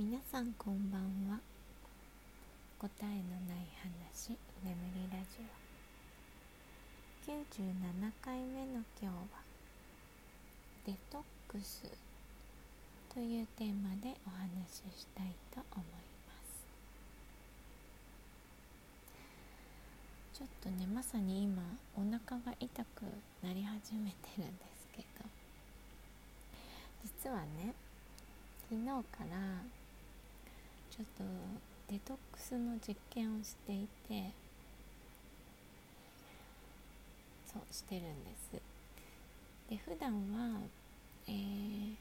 皆さんこんばんは。答えのない話眠りラジオ。97回目の今日はデトックスというテーマでお話ししたいと思います。ちょっとねまさに今お腹が痛くなり始めてるんですけど実はね昨日からちょっとデトックスの実験をしていてそうしてるんですで普段は、えー、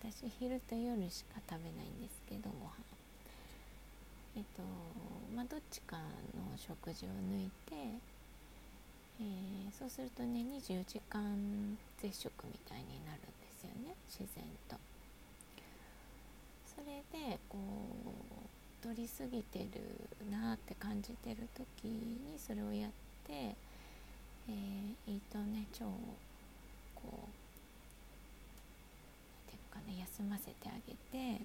私昼と夜しか食べないんですけどご飯えっとまあどっちかの食事を抜いて、えー、そうするとね24時間絶食みたいになるんですよね自然と。それでこう取りすぎてるなって感じてる時にそれをやって、えー、胃とね腸をこうていうかね休ませてあげて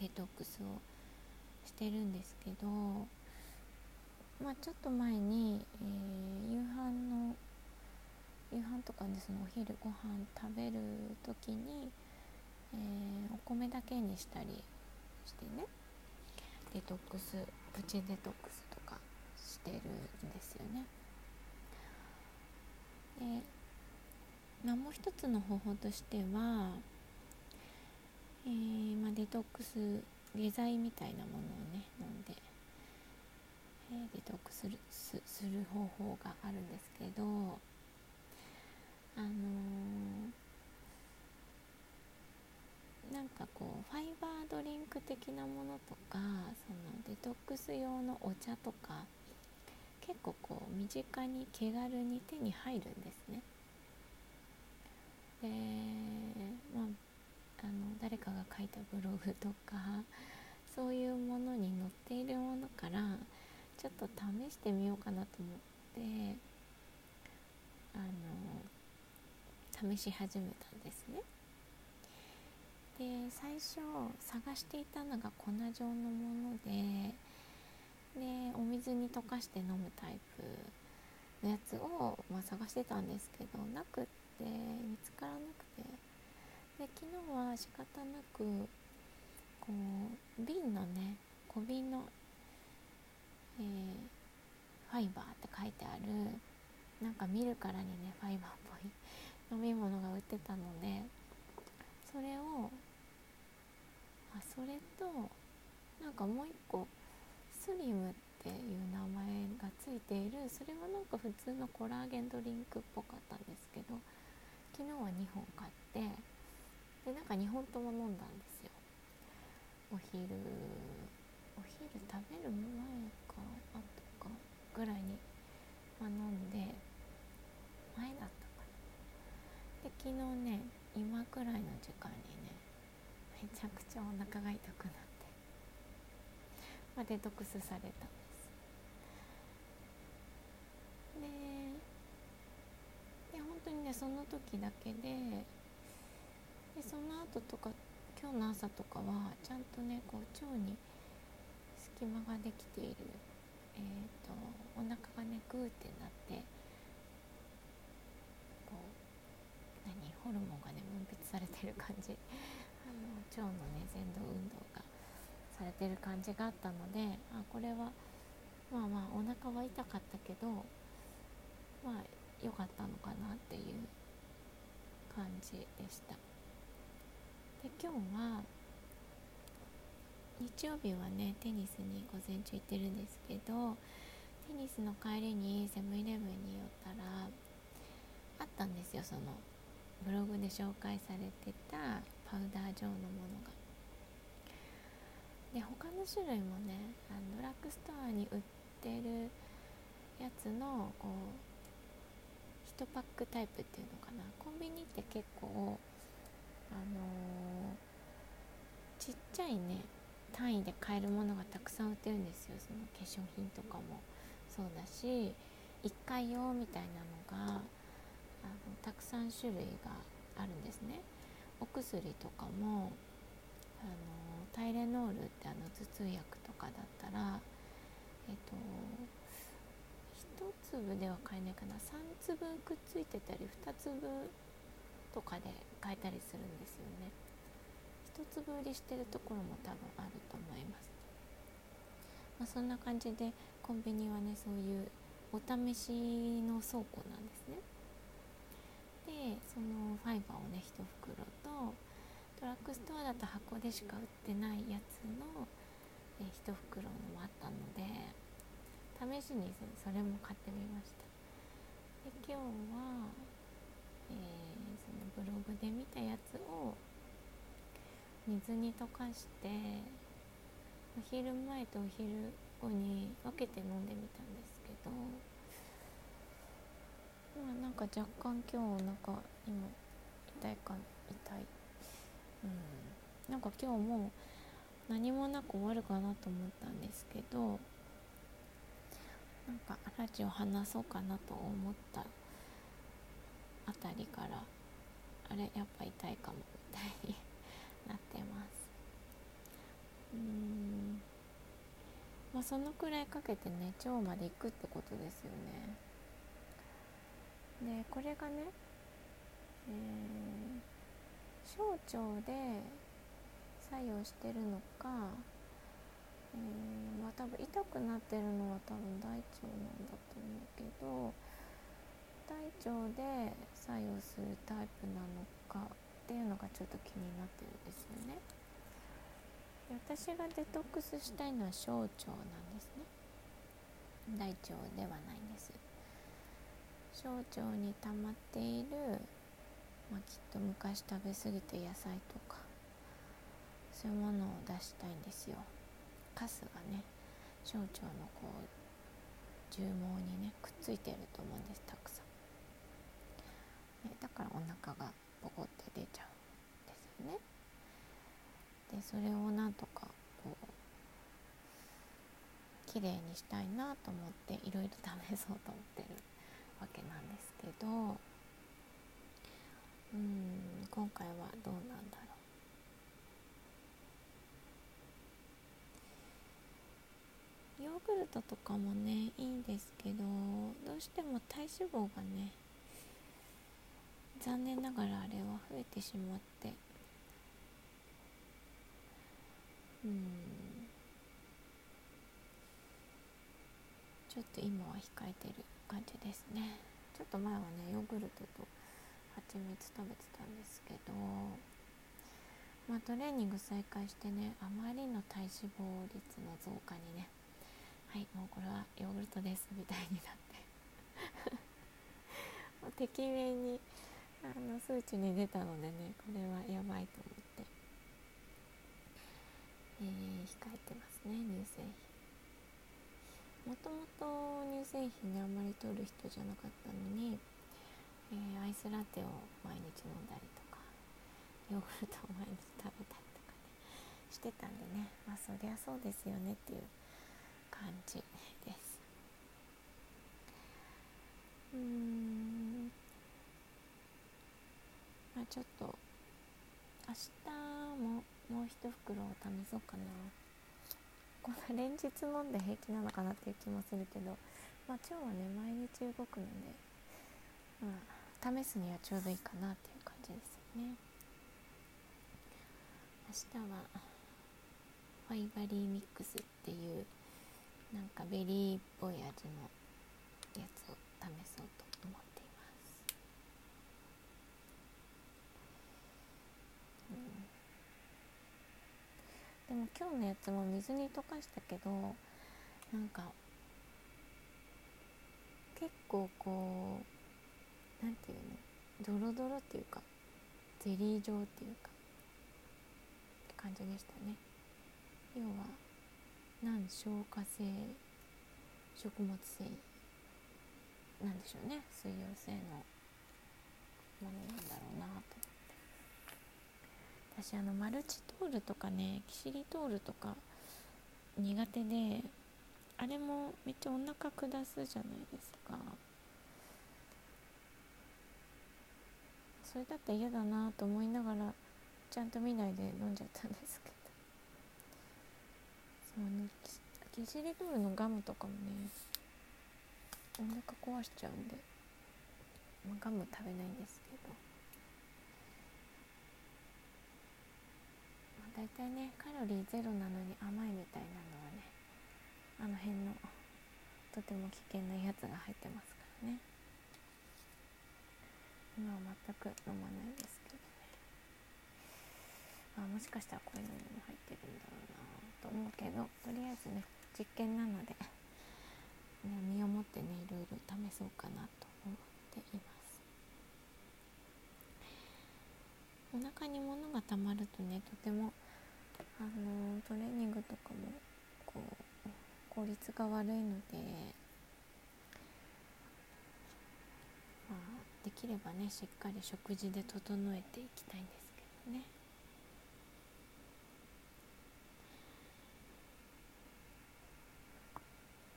デトックスをしてるんですけどまあちょっと前に、えー、夕飯の夕飯とかでそのお昼ご飯食べる時にえー、お米だけにしたりしてねデトックスプチデトックスとかしてるんですよね。で、まあ、もう一つの方法としては、えー、まあ、デトックス下剤みたいなものをね飲んで、えー、デトックスする方法があるんですけどあのーなんかこうファイバードリンク的なものとかそのデトックス用のお茶とか結構こう身近に気軽に手に入るんですね。でまああの誰かが書いたブログとかそういうものに載っているものからちょっと試してみようかなと思ってあの試し始めたんですね。で最初探していたのが粉状のものででお水に溶かして飲むタイプのやつを、まあ、探してたんですけどなくって見つからなくて。で昨日は仕方なくこう瓶のね小瓶の、えー、ファイバーって書いてあるなんか見るからにねファイバーっぽい飲み物が売ってたのでそれをあそれとなんかもう一個スリムっていう名前がついている。それはなんか普通のコラーゲンドリンクっぽかったんですけど昨日は2本買ってでなんか2本とも飲んだんですよ。お昼お昼食べる前か後かぐらいに、まあ、飲んで前だったかな。で昨日ね今くらいの時間にねめちゃくちゃお腹が痛くなって、まあ、デトックスされたんです。でで本当にねその時だけででその後とか今日の朝とかはちゃんとねこう腸に隙間ができているえーと、お腹がねグーってなってこう何？ホルモンがね分泌されてる感じ。腸のね前動運動がされてる感じがあったのであこれはまあまあお腹は痛かったけどまあ良かったのかなっていう感じでした。で今日は日曜日はねテニスに午前中行ってるんですけどテニスの帰りにセブンイレブンに寄ったらあったんですよそのブログで紹介されてたパウダー状のものが。で他の種類もねあのドラッグストアに売ってるやつのこう1パックタイプっていうのかなコンビニって結構あのー、ちっちゃいね単位で買えるものがたくさん売ってるんですよその化粧品とかもそうだし1回用みたいなのがあのたくさん種類があるんですね。お薬とかもあのタイレノールってあの頭痛薬とかだったらえっと1粒では買えないかな。3粒くっついてたり2粒とかで買えたりするんですよね。1粒売りしてるところも多分あると思います、まあ、そんな感じでコンビニはねそういうお試しの倉庫なんですね。でそのファイバーをね1袋とドラッグストアだと箱でしか売ってないやつの、え1袋もあったので試しにそれも買ってみました。で今日は、えー、そのブログで見たやつを水に溶かしてお昼前とお昼後に分けて飲んでみたんですけどまあなんか若干今日お腹今痛いか痛いうん、なんか今日も何もなく終わるかなと思ったんですけどなんかラジオ話そうかなと思ったあたりからあれやっぱ痛いかもみたいになってます。うん。まあそのくらいかけてね腸まで行くってことですよね。でこれがねえー小腸で作用してるのか、えー、まあ多分痛くなってるのは多分大腸なんだと思うけど大腸で作用するタイプなのかっていうのがちょっと気になってるんですよね。私がデトックスしたいのは小腸なんですね。大腸ではないんです。小腸に溜まっているまあ、きっと昔食べ過ぎた野菜とかそういうものを出したいんですよ。カスがね小腸のこう重毛にねくっついてると思うんですたくさん、ね、だからお腹がポコって出ちゃうんですよね。でそれをなんとかこう綺麗にしたいなと思っていろいろ試そうと思ってる。わけなんですけどうん今回はどうなんだろう。ヨーグルトとかもねいいんですけどどうしても体脂肪がね残念ながらあれは増えてしまって。うん。ちょっと今は控えてる。感じですね。ちょっと前はねヨーグルトと蜂蜜食べてたんですけどまあトレーニング再開してねあまりの体脂肪率の増加にねはいもうこれはヨーグルトですみたいになって。もうてきめにあの数値に出たのでねこれはやばいと思って、えー、控えてますね乳製品。もともと乳製品ねあんまり取る人じゃなかったのにえー、アイスラテを毎日飲んだりとかヨーグルトを毎日食べたりとかねしてたんでね。まあそりゃそうですよねっていう感じです。うん。まあちょっと明日ももう一袋を試そうかなこの連日飲んで平気なのかなっていう気もするけどまあ腸はね毎日動くのでまあ試すにはちょうどいいかなっていう感じですよね。明日はファイバリーミックスっていうなんかベリーっぽい味のやつを試そうと思っています、うん、でも今日のやつも水に溶かしたけどなんか結構こう何ていうのドロドロっていうかゼリー状っていうかって感じでしたね。要は難消化性食物繊維なんでしょうね。水溶性のなんだろうなと思って私あのマルチトールとかねキシリトールとか苦手であれもめっちゃお腹下すじゃないですか。それだって嫌だなと思いながらちゃんと見ないで飲んじゃったんですけど。そうねキシリトールのガムとかもねお腹壊しちゃうんで、まあ、ガム食べないんですけど、まあ、大体ねカロリーゼロなのに甘いみたいなのはねあの辺のとても危険なやつが入ってますからね。今は全く飲まないですけどね。あもしかしたらこういうのにも入ってるんだろうなと思うけどとりあえずね実験なので、ね、身をもってねいろいろ試そうかなと思っています。お腹に物がたまるとねとてもあのトレーニングとかもこう効率が悪いのでまあできればねしっかり食事で整えていきたいんですけどね。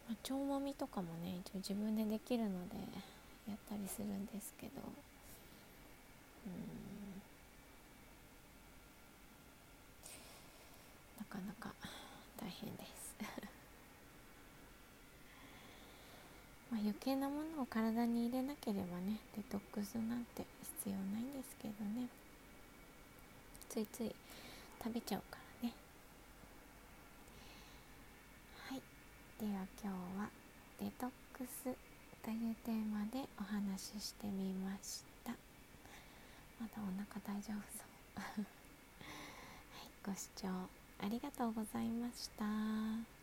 まあ、腸もみとかもね一応自分でできるのでやったりするんですけど。うんなかなか大変です。まあ余計なものを体に入れなければねデトックスなんて必要ないんですけどね。ついつい食べちゃうからね。はい。では今日はデトックスというテーマでお話ししてみました。まだお腹大丈夫そう。はい。ご視聴ありがとうございました。